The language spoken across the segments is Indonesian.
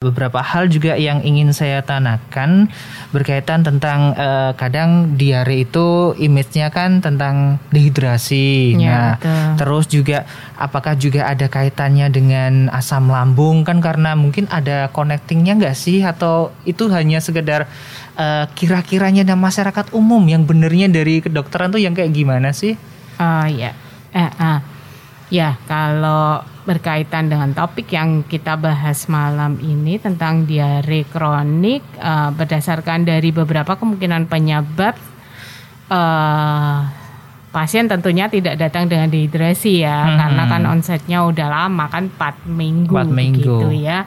beberapa hal juga yang ingin saya tanyakan berkaitan tentang uh, kadang diare itu image-nya kan tentang dehidrasi. Ya, nah, betul. terus juga apakah juga ada kaitannya dengan asam lambung kan karena mungkin ada connectingnya nggak sih atau itu hanya sekedar uh, kira-kiranya dan masyarakat umum yang benernya dari kedokteran tuh yang kayak gimana sih? Oh ya, eh, ah. ya kalau berkaitan dengan topik yang kita bahas malam ini tentang diare kronik uh, berdasarkan dari beberapa kemungkinan penyebab uh, pasien tentunya tidak datang dengan dehidrasi ya Hmm. karena kan onsetnya udah lama kan 4 minggu, Empat minggu. begitu ya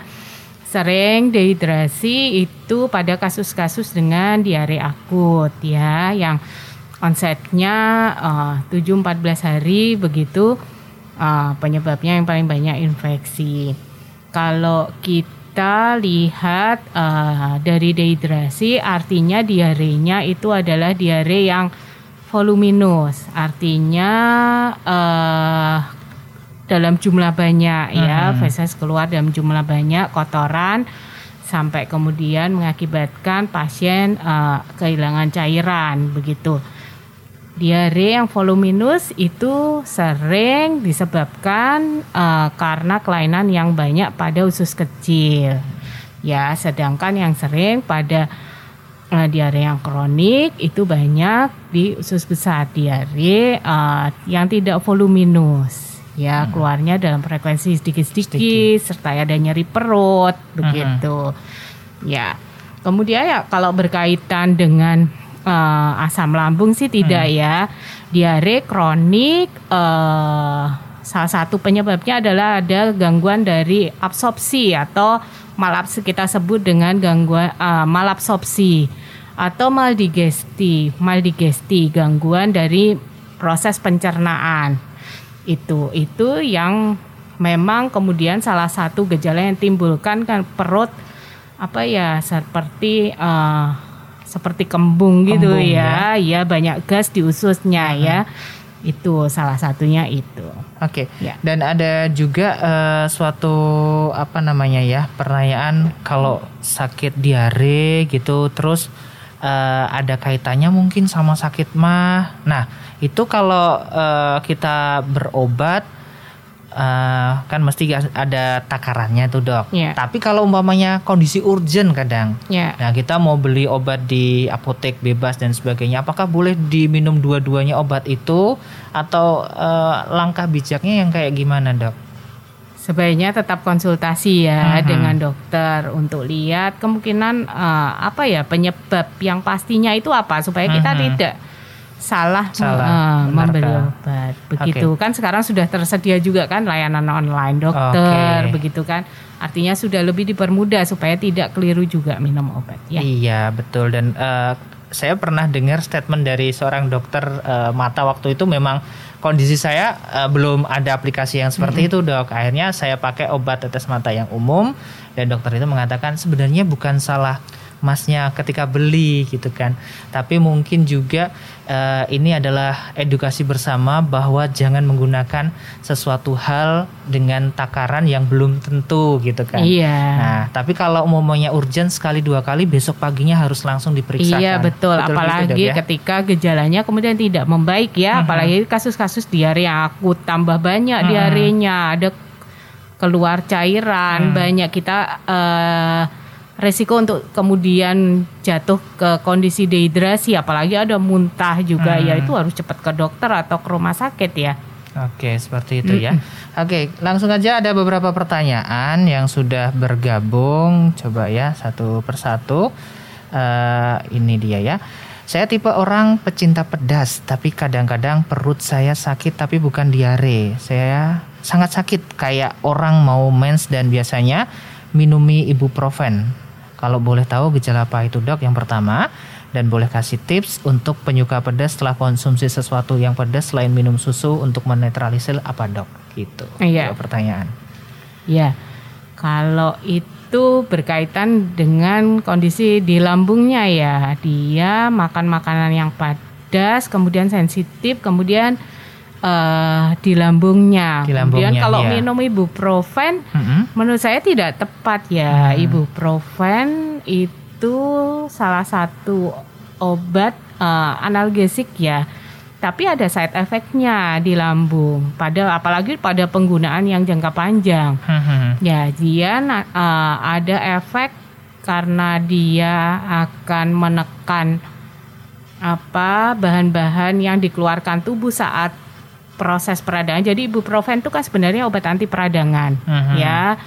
sering dehidrasi itu pada kasus-kasus dengan diare akut ya yang onsetnya uh, 7-14 hari begitu uh, penyebabnya yang paling banyak infeksi. Kalau kita lihat uh, dari dehidrasi artinya diarenya itu adalah diare yang voluminus, artinya uh, dalam jumlah banyak ya, Hmm. feses keluar dalam jumlah banyak kotoran sampai kemudian mengakibatkan pasien uh, kehilangan cairan begitu. Diare yang voluminus itu sering disebabkan uh, karena kelainan yang banyak pada usus kecil. Ya, sedangkan yang sering pada uh, diare yang kronik itu banyak di usus besar. Diare uh, yang tidak voluminus. Ya, keluarnya dalam frekuensi sedikit-sedikit serta ada nyeri perut begitu. Ya. Kemudian ya kalau berkaitan dengan eh, asam lambung sih tidak ya. Diare kronik eh, salah satu penyebabnya adalah ada gangguan dari absorpsi atau malabsorpsi kita sebut dengan gangguan eh, malabsorpsi atau maldigesti, maldigesti gangguan dari proses pencernaan. Itu itu yang memang kemudian salah satu gejala yang timbulkan kan perut apa ya seperti eh, seperti kembung gitu Kembung, ya. ya banyak gas di ususnya ya itu salah satunya itu Oke. Ya. Dan ada juga eh, suatu apa namanya ya pertanyaan kalau sakit diare gitu terus eh, ada kaitannya mungkin sama sakit mah. Nah itu kalau eh, kita berobat eh, kan mesti ada takarannya tuh dok. Ya. Tapi kalau umpamanya kondisi urgent kadang, ya Nah, kita mau beli obat di apotek bebas dan sebagainya. Apakah boleh diminum dua-duanya obat itu atau eh, langkah bijaknya yang kayak gimana, Dok? sebaiknya tetap konsultasi ya Mhm. dengan dokter untuk lihat kemungkinan eh, apa ya penyebab yang pastinya itu apa supaya kita Mhm. tidak salah, Salah, eh, memberi benarkah? obat begitu. Kan sekarang sudah tersedia juga kan layanan online dokter Oke. begitu kan. Artinya sudah lebih dipermudah supaya tidak keliru juga minum obat ya. Iya, betul. Dan eh, saya pernah dengar statement dari seorang dokter eh, mata waktu itu memang kondisi saya eh, belum ada aplikasi yang seperti itu, Dok. Akhirnya saya pakai obat tetes mata yang umum dan dokter itu mengatakan sebenarnya bukan salah masnya ketika beli gitu kan. Tapi mungkin juga eh, ini adalah edukasi bersama bahwa jangan menggunakan sesuatu hal dengan takaran yang belum tentu gitu kan. Iya. Nah, tapi kalau umumnya urgent sekali dua kali besok paginya harus langsung diperiksakan. Iya betul, gitu, apalagi Dok, ya? ketika gejalanya kemudian tidak membaik ya, Mhm. apalagi kasus-kasus diare yang akut tambah banyak Mhm. diarenya, ada keluar cairan, Hmm. banyak kita eh, resiko untuk kemudian jatuh ke kondisi dehidrasi, apalagi ada muntah juga Hmm. ya itu harus cepat ke dokter atau ke rumah sakit ya. Oke, seperti itu ya. Oke, langsung aja ada beberapa pertanyaan yang sudah bergabung. Coba ya satu persatu. Eh, ini dia ya. Saya tipe orang pecinta pedas, tapi kadang-kadang perut saya sakit tapi bukan diare. Saya sangat sakit kayak orang mau mens dan biasanya minumi ibuprofen. Kalau boleh tahu gejala apa itu dok? Yang pertama, dan boleh kasih tips untuk penyuka pedas setelah konsumsi sesuatu yang pedas selain minum susu untuk menetralisir apa dok? Gitu. Iya. Dua pertanyaan. Ya, kalau itu berkaitan dengan kondisi di lambungnya ya, dia makan makanan yang pedas, kemudian sensitif, kemudian eh, di lambungnya. Di Kemudian lambungnya, kalau iya. minum ibuprofen Mm-mm. menurut saya tidak tepat ya. Hmm. Ibuprofen itu salah satu obat eh, analgesik ya. Tapi ada side effect-nya di lambung. Pada apalagi pada penggunaan yang jangka panjang. Mhm. Ya, dia eh, ada efek karena dia akan menekan apa bahan-bahan yang dikeluarkan tubuh saat proses peradangan. Jadi ibuprofen itu kan sebenarnya obat anti peradangan, Mhm. ya.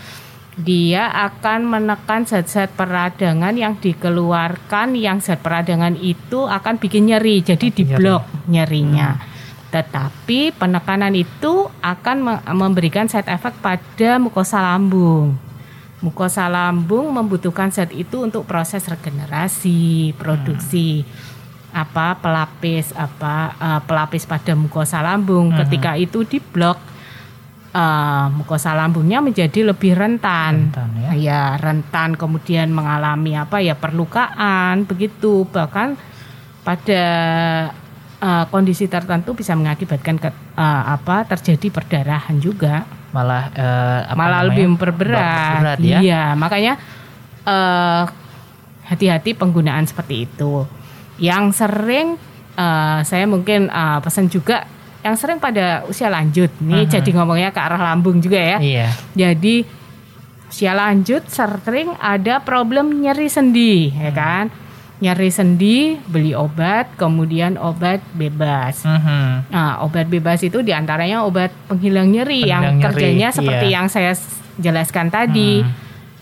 Dia akan menekan zat-zat peradangan yang dikeluarkan, yang zat peradangan itu akan bikin nyeri, jadi diblok nyerinya. Tetapi penekanan itu akan me- memberikan side effect pada mukosa lambung. Mukosa lambung membutuhkan zat itu untuk proses regenerasi, produksi apa pelapis apa eh, pelapis pada mukosa lambung. Mhm. Ketika itu diblok eh, mukosa lambungnya menjadi lebih rentan. Rentan, ya. Ya, rentan kemudian mengalami apa ya perlukaan begitu. Bahkan pada eh, kondisi tertentu bisa mengakibatkan ke, eh, apa terjadi perdarahan juga Malah eh, apa malah namanya? lebih memperberat. Ya. Iya, makanya eh, hati-hati penggunaan seperti itu. Yang sering eh, saya mungkin eh, pesan juga yang sering pada usia lanjut. Nih Mhm. jadi ngomongnya ke arah lambung juga ya. Iya. Jadi usia lanjut sering ada problem nyeri sendi, ya Hmm. kan? Nyeri sendi, beli obat, kemudian obat bebas. Mhm. Nah, obat bebas itu di antaranya obat penghilang nyeri yang Penghilang nyeri, kerjanya seperti iya. yang saya jelaskan tadi. Hmm.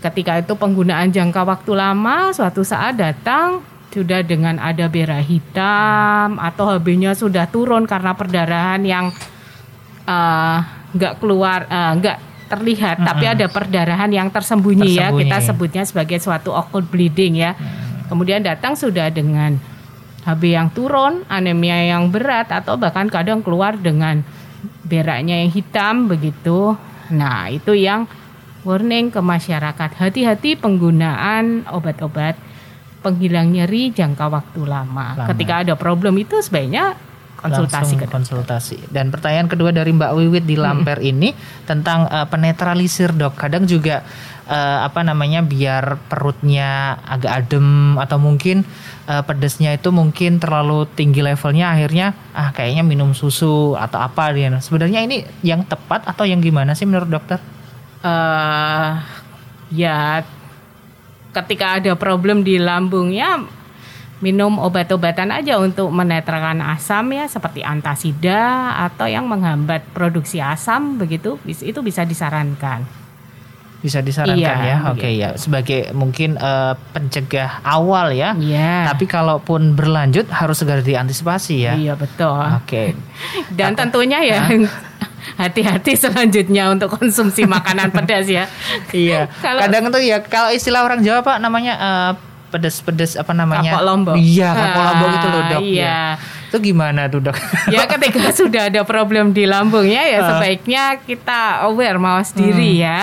Ketika itu penggunaan jangka waktu lama, suatu saat datang sudah dengan ada berah hitam atau HB-nya sudah turun karena perdarahan yang eh, nggak keluar, eh, nggak terlihat, tapi ada perdarahan yang tersembunyi, ya. Tersembunyi. Kita sebutnya sebagai suatu occult bleeding ya. Kemudian datang sudah dengan HB yang turun, anemia yang berat atau bahkan kadang keluar dengan beraknya yang hitam begitu. Nah, itu yang warning ke masyarakat. Hati-hati penggunaan obat-obat penghilang nyeri jangka waktu lama. Lama. Ketika ada problem itu sebaiknya konsultasi ke dokter. konsultasi. Dan pertanyaan kedua dari Mbak Wiwit di Lamper ini tentang eh, penetralisir dok. Kadang juga eh, apa namanya biar perutnya agak adem atau mungkin eh, pedesnya itu mungkin terlalu tinggi levelnya akhirnya ah kayaknya minum susu atau apa dia. Sebenarnya ini yang tepat atau yang gimana sih menurut dokter? eh ya ketika ada problem di lambung ya minum obat-obatan aja untuk menetralkan asam ya seperti antasida atau yang menghambat produksi asam begitu itu bisa disarankan. Bisa disarankan Iya, ya. Oke ya, sebagai mungkin eh, pencegah awal ya. Iya. Tapi kalaupun berlanjut harus segera diantisipasi ya. Iya betul. Oke. Dan tentunya ya hati-hati selanjutnya untuk konsumsi makanan pedas ya. Iya. Kalau- Kadang tuh ya kalau istilah orang Jawa Pak namanya eh, pedes-pedes apa namanya? Kapok lombok. Iya, kapok lombok itu loh, Dok. Ah, Iya. Ya. Itu gimana tuh, Dok? ya ketika sudah ada problem di lambungnya ya Ah. sebaiknya kita aware mawas diri Hmm. ya.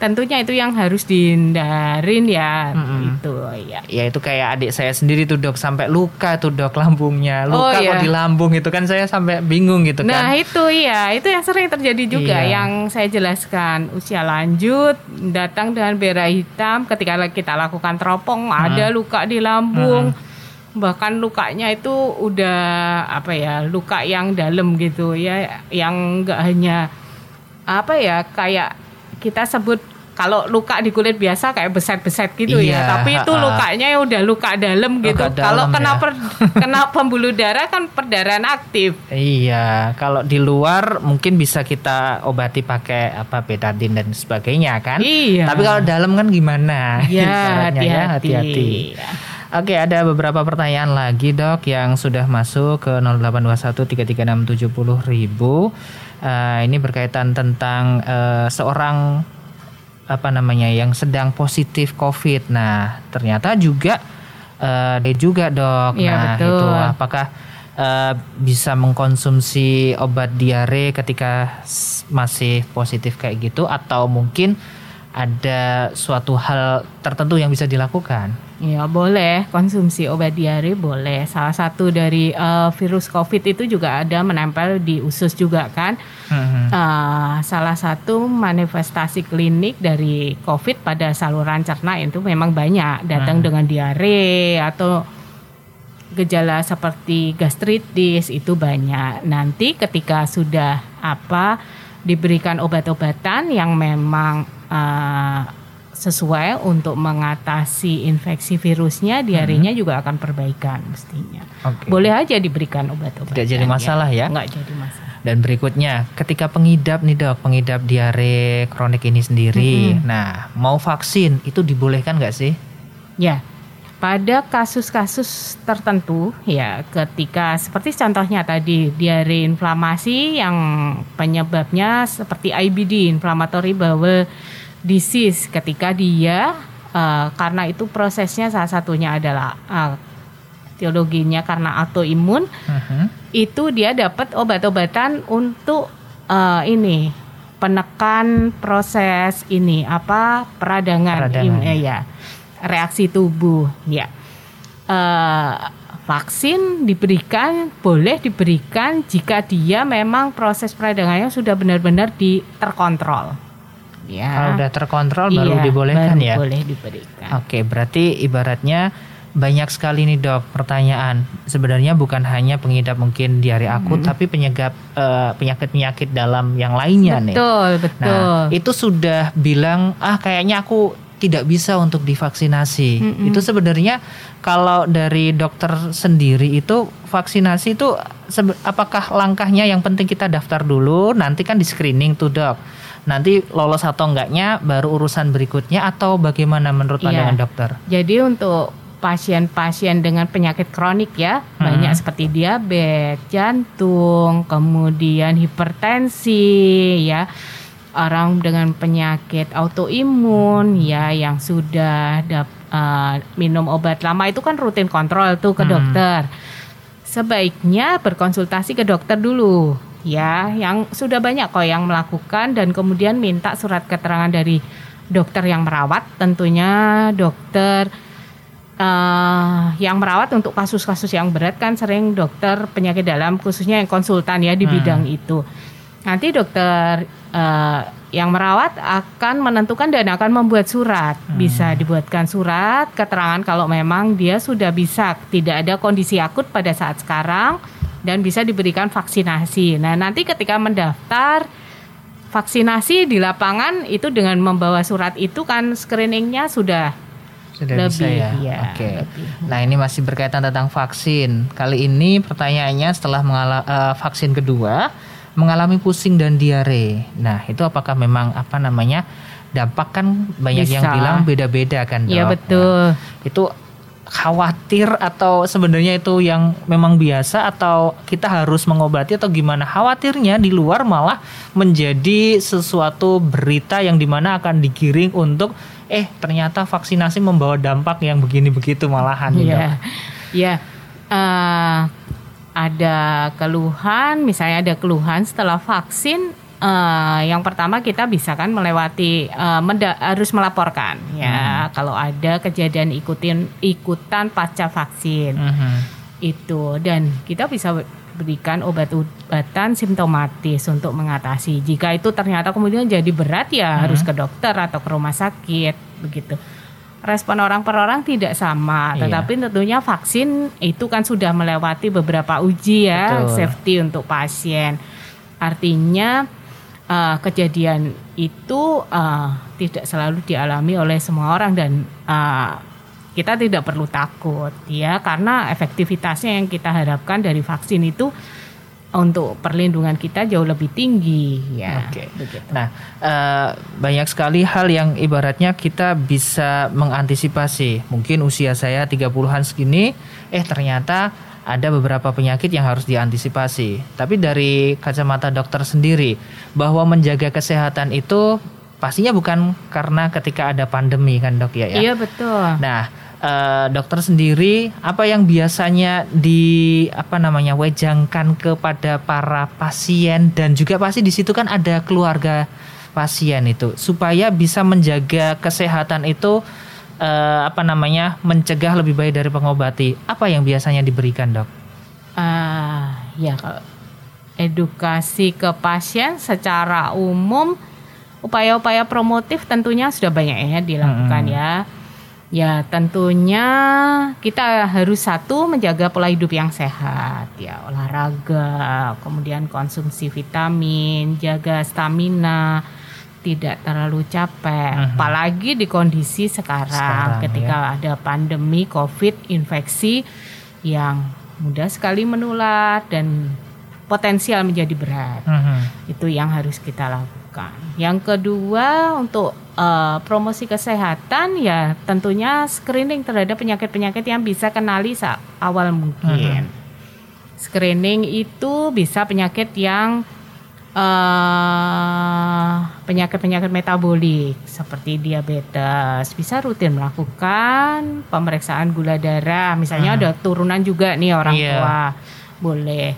Tentunya itu yang harus dihindarin ya Mm-mm. itu ya. ya itu kayak adik saya sendiri tuh, Dok, sampai luka tuh, Dok, lambungnya. Oh, Luka iya. kok di lambung itu kan saya sampai bingung gitu Nah kan. itu ya itu yang sering terjadi juga Iya. yang saya jelaskan usia lanjut datang dengan berah hitam ketika kita lakukan teropong Hmm. ada luka di lambung bahkan lukanya itu udah apa ya luka yang dalam gitu ya yang enggak hanya apa ya kayak kita sebut kalau luka di kulit biasa kayak beset-beset gitu Iya, ya tapi itu lukanya ya udah luka dalam gitu Luka kalau dalam kena ya. per- kena pembuluh darah kan perdarahan aktif Iya, kalau di luar mungkin bisa kita obati pakai apa betadin dan sebagainya kan. Iya. Tapi kalau dalam kan gimana? Ya, Caranya ya, hati-hati. Oke, ada beberapa pertanyaan lagi dok yang sudah masuk ke 0821 ribu. Eh, ini berkaitan tentang eh, seorang apa namanya yang sedang positif COVID. Nah, ternyata juga eh, dia juga dok. Iya, nah, betul. itu apakah eh, bisa mengkonsumsi obat diare ketika masih positif kayak gitu atau mungkin ada suatu hal tertentu yang bisa dilakukan? Ya boleh konsumsi obat diare boleh. Salah satu dari uh, virus COVID itu juga ada menempel di usus juga kan. Hmm. Uh, salah satu manifestasi klinik dari COVID pada saluran cerna itu memang banyak datang hmm. dengan diare atau gejala seperti gastritis itu banyak. Nanti ketika sudah apa diberikan obat-obatan yang memang uh, sesuai untuk mengatasi infeksi virusnya, diarenya hmm. juga akan perbaikan mestinya. Okay. Boleh aja diberikan obat-obatan. Tidak jadi masalah ya? Enggak jadi masalah. Dan berikutnya, ketika pengidap nih dok, pengidap diare kronik ini sendiri, -hmm. nah mau vaksin itu dibolehkan nggak sih? Ya, pada kasus-kasus tertentu ya ketika seperti contohnya tadi diare inflamasi yang penyebabnya seperti IBD inflammatory bowel disease ketika dia uh, karena itu prosesnya salah satunya adalah uh, teologinya karena autoimun uh-huh. itu dia dapat obat-obatan untuk uh, ini penekan proses ini apa peradangan, peradangan. Im, eh, ya reaksi tubuh ya uh, vaksin diberikan boleh diberikan jika dia memang proses peradangannya sudah benar-benar di terkontrol Ya. Kalau udah terkontrol iya, baru dibolehkan baru ya. Boleh diberikan. Oke, berarti ibaratnya banyak sekali nih dok pertanyaan. Sebenarnya bukan hanya pengidap mungkin diare akut, hmm. tapi penyebab uh, penyakit-penyakit dalam yang lainnya betul, nih. Betul, betul. Nah, itu sudah bilang ah kayaknya aku tidak bisa untuk divaksinasi. Mm -hmm. Itu sebenarnya kalau dari dokter sendiri itu vaksinasi itu apakah langkahnya yang penting kita daftar dulu, nanti kan di screening tuh dok nanti lolos atau enggaknya baru urusan berikutnya atau bagaimana menurut iya. pandangan iya. dokter? Jadi untuk pasien-pasien dengan penyakit kronik ya hmm. banyak seperti diabetes, jantung, kemudian hipertensi ya orang dengan penyakit autoimun ya yang sudah dap, uh, minum obat lama itu kan rutin kontrol tuh ke hmm. dokter. Sebaiknya berkonsultasi ke dokter dulu ya yang sudah banyak kok yang melakukan dan kemudian minta surat keterangan dari dokter yang merawat. Tentunya dokter uh, yang merawat untuk kasus-kasus yang berat kan sering dokter penyakit dalam khususnya yang konsultan ya di hmm. bidang itu. Nanti dokter uh, yang merawat akan menentukan dan akan membuat surat. Hmm. bisa dibuatkan surat keterangan kalau memang dia sudah bisa. Tidak ada kondisi akut pada saat sekarang dan bisa diberikan vaksinasi. Nah, nanti ketika mendaftar vaksinasi di lapangan itu dengan membawa surat itu kan screeningnya sudah sudah lebih, bisa ya. ya Oke. Lebih. Nah, ini masih berkaitan tentang vaksin. Kali ini pertanyaannya setelah mengalami uh, vaksin kedua mengalami pusing dan diare. Nah, itu apakah memang apa namanya? dampak kan banyak bisa. yang bilang beda-beda kan, Iya, betul. Nah, itu khawatir atau sebenarnya itu yang memang biasa atau kita harus mengobati atau gimana? Khawatirnya di luar malah menjadi sesuatu berita yang di mana akan digiring untuk eh ternyata vaksinasi membawa dampak yang begini begitu malahan ya yeah. ya uh, ada keluhan misalnya ada keluhan setelah vaksin uh, yang pertama kita bisa kan melewati uh, harus melaporkan ya hmm. kalau ada kejadian ikutin ikutan pasca vaksin hmm. itu dan kita bisa berikan obat-obatan simptomatis untuk mengatasi jika itu ternyata kemudian jadi berat ya hmm. harus ke dokter atau ke rumah sakit begitu respon orang per orang tidak sama, iya. tetapi tentunya vaksin itu kan sudah melewati beberapa uji ya Betul. safety untuk pasien. Artinya uh, kejadian itu uh, tidak selalu dialami oleh semua orang dan uh, kita tidak perlu takut ya karena efektivitasnya yang kita harapkan dari vaksin itu untuk perlindungan kita jauh lebih tinggi ya. Oke. Okay. Nah, uh, banyak sekali hal yang ibaratnya kita bisa mengantisipasi. Mungkin usia saya 30-an segini eh ternyata ada beberapa penyakit yang harus diantisipasi. Tapi dari kacamata dokter sendiri, bahwa menjaga kesehatan itu pastinya bukan karena ketika ada pandemi kan dok ya? ya? Iya betul. Nah eh, dokter sendiri apa yang biasanya di apa namanya wejangkan kepada para pasien dan juga pasti di situ kan ada keluarga pasien itu supaya bisa menjaga kesehatan itu uh, apa namanya mencegah lebih baik dari pengobati. Apa yang biasanya diberikan dok? Uh, ya kalau edukasi ke pasien secara umum upaya-upaya promotif tentunya sudah banyak ya dilakukan hmm. ya Ya tentunya kita harus satu menjaga pola hidup yang sehat ya olahraga, kemudian konsumsi vitamin, jaga stamina, tidak terlalu capek, uh-huh. apalagi di kondisi sekarang, sekarang ketika ya. ada pandemi COVID, infeksi yang mudah sekali menular dan potensial menjadi berat. Uh-huh. Itu yang harus kita lakukan. Yang kedua untuk uh, promosi kesehatan ya tentunya screening terhadap penyakit-penyakit yang bisa kenali awal mungkin. Uh-huh. Screening itu bisa penyakit yang uh, penyakit-penyakit metabolik seperti diabetes bisa rutin melakukan pemeriksaan gula darah misalnya uh-huh. ada turunan juga nih orang yeah. tua boleh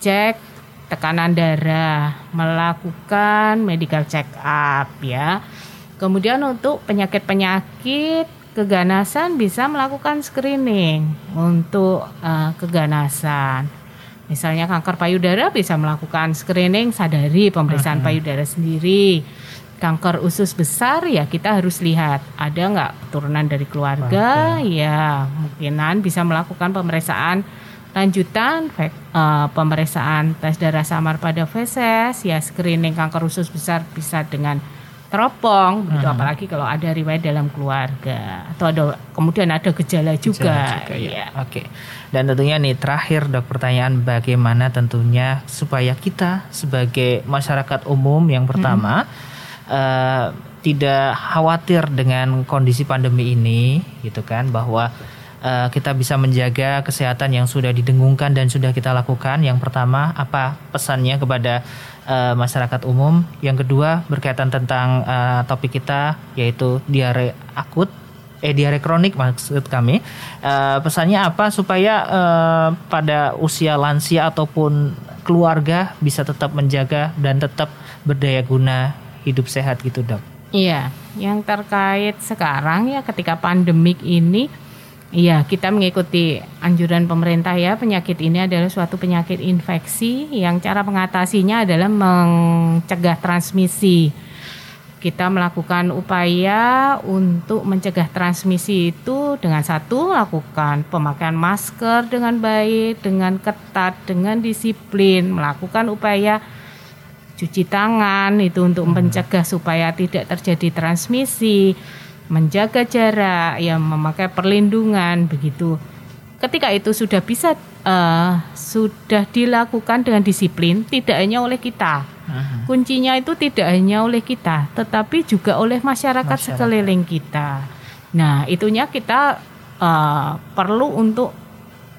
cek tekanan darah, melakukan medical check up ya. Kemudian untuk penyakit-penyakit keganasan bisa melakukan screening untuk uh, keganasan. Misalnya kanker payudara bisa melakukan screening sadari pemeriksaan uh -huh. payudara sendiri. Kanker usus besar ya kita harus lihat ada nggak turunan dari keluarga okay. ya mungkinan bisa melakukan pemeriksaan lanjutan uh, pemeriksaan tes darah samar pada feses ya screening kanker usus besar bisa dengan teropong begitu hmm. apalagi kalau ada riwayat dalam keluarga atau ada kemudian ada gejala juga, gejala juga ya. ya. Oke. Dan tentunya nih terakhir Dok pertanyaan bagaimana tentunya supaya kita sebagai masyarakat umum yang pertama hmm. uh, tidak khawatir dengan kondisi pandemi ini gitu kan bahwa uh, kita bisa menjaga kesehatan yang sudah didengungkan dan sudah kita lakukan. Yang pertama, apa pesannya kepada uh, masyarakat umum? Yang kedua, berkaitan tentang uh, topik kita yaitu diare akut eh diare kronik maksud kami. Uh, pesannya apa supaya uh, pada usia lansia ataupun keluarga bisa tetap menjaga dan tetap berdaya guna hidup sehat gitu, Dok. Iya, yang terkait sekarang ya ketika pandemik ini Iya, kita mengikuti anjuran pemerintah ya. Penyakit ini adalah suatu penyakit infeksi yang cara mengatasinya adalah mencegah transmisi. Kita melakukan upaya untuk mencegah transmisi itu dengan satu lakukan pemakaian masker dengan baik, dengan ketat, dengan disiplin, melakukan upaya cuci tangan itu untuk mencegah supaya tidak terjadi transmisi menjaga jarak, ya memakai perlindungan begitu. Ketika itu sudah bisa uh, sudah dilakukan dengan disiplin, tidak hanya oleh kita. uh Kuncinya itu tidak hanya oleh kita, tetapi juga oleh masyarakat, masyarakat. sekeliling kita. Nah, itunya kita uh, perlu untuk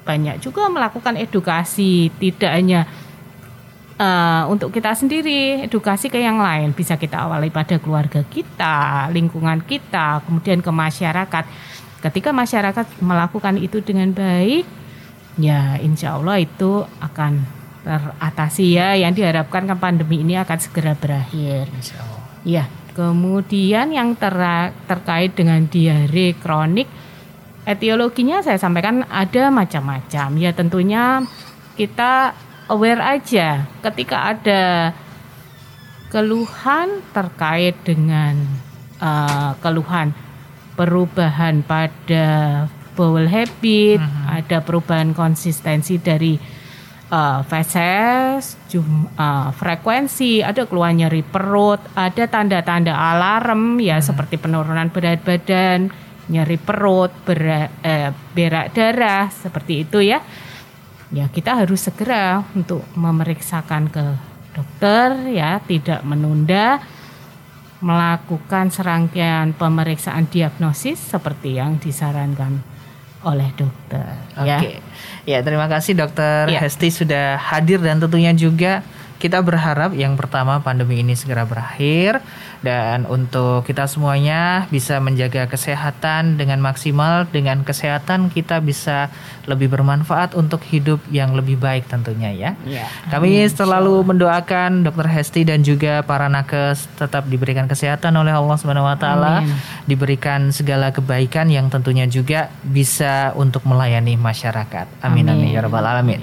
banyak juga melakukan edukasi, tidak hanya uh, untuk kita sendiri, edukasi ke yang lain bisa kita awali pada keluarga kita, lingkungan kita, kemudian ke masyarakat. Ketika masyarakat melakukan itu dengan baik, ya insya Allah itu akan teratasi ya. Yang diharapkan kan pandemi ini akan segera berakhir. Insya Allah. Ya, kemudian yang ter terkait dengan diare kronik, etiologinya saya sampaikan ada macam-macam. Ya tentunya kita aware aja ketika ada keluhan terkait dengan uh, keluhan perubahan pada bowel habit, uh-huh. ada perubahan konsistensi dari uh, feses, jum, uh, frekuensi, ada keluhan nyeri perut, ada tanda-tanda alarm ya uh-huh. seperti penurunan berat badan, nyeri perut, berat, eh, berak darah seperti itu ya ya kita harus segera untuk memeriksakan ke dokter ya, tidak menunda melakukan serangkaian pemeriksaan diagnosis seperti yang disarankan oleh dokter. Oke. Okay. Ya. ya, terima kasih dokter ya. Hesti sudah hadir dan tentunya juga kita berharap yang pertama pandemi ini segera berakhir dan untuk kita semuanya bisa menjaga kesehatan dengan maksimal dengan kesehatan kita bisa lebih bermanfaat untuk hidup yang lebih baik tentunya ya. Ya. Kami selalu mendoakan Dr. Hesti dan juga para nakes tetap diberikan kesehatan oleh Allah Subhanahu wa taala, Amin. diberikan segala kebaikan yang tentunya juga bisa untuk melayani masyarakat. Amin amin, Amin. ya rabbal alamin.